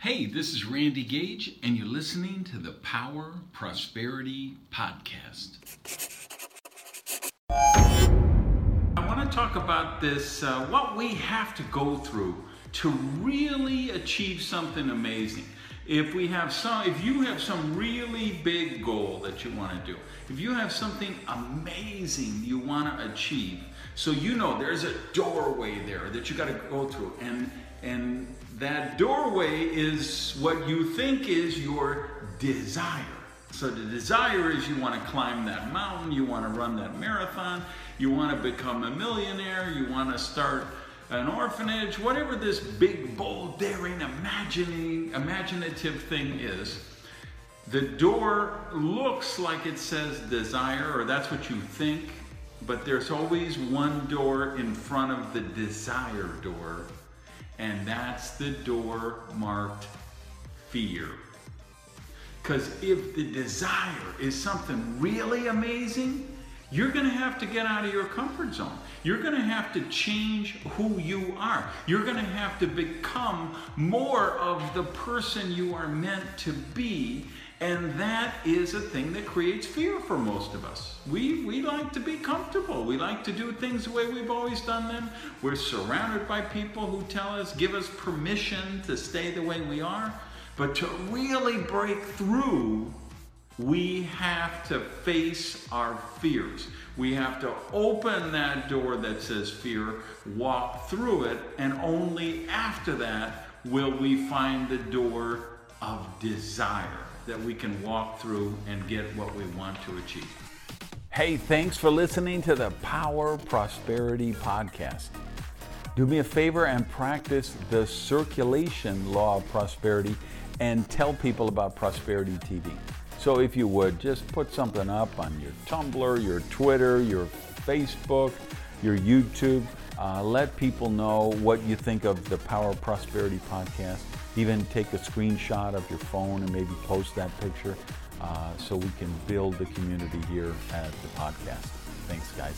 Hey, this is Randy Gage, and you're listening to the Power Prosperity Podcast. I want to talk about this uh, what we have to go through to really achieve something amazing. If we have some, if you have some really big goal that you want to do, if you have something amazing you want to achieve, so you know there's a doorway there that you got to go through, and and that doorway is what you think is your desire. So the desire is you want to climb that mountain, you want to run that marathon, you want to become a millionaire, you want to start an orphanage, whatever this big, bold, daring, imagining, imaginative thing is, the door looks like it says desire, or that's what you think, but there's always one door in front of the desire door, and that's the door marked fear. Because if the desire is something really amazing, you're going to have to get out of your comfort zone. You're going to have to change who you are. You're going to have to become more of the person you are meant to be. And that is a thing that creates fear for most of us. We, we like to be comfortable. We like to do things the way we've always done them. We're surrounded by people who tell us, give us permission to stay the way we are. But to really break through, we have to face our fears. We have to open that door that says fear, walk through it, and only after that will we find the door of desire that we can walk through and get what we want to achieve. Hey, thanks for listening to the Power Prosperity Podcast. Do me a favor and practice the circulation law of prosperity and tell people about Prosperity TV. So if you would, just put something up on your Tumblr, your Twitter, your Facebook, your YouTube. Uh, let people know what you think of the Power Prosperity podcast. Even take a screenshot of your phone and maybe post that picture uh, so we can build the community here at the podcast. Thanks, guys.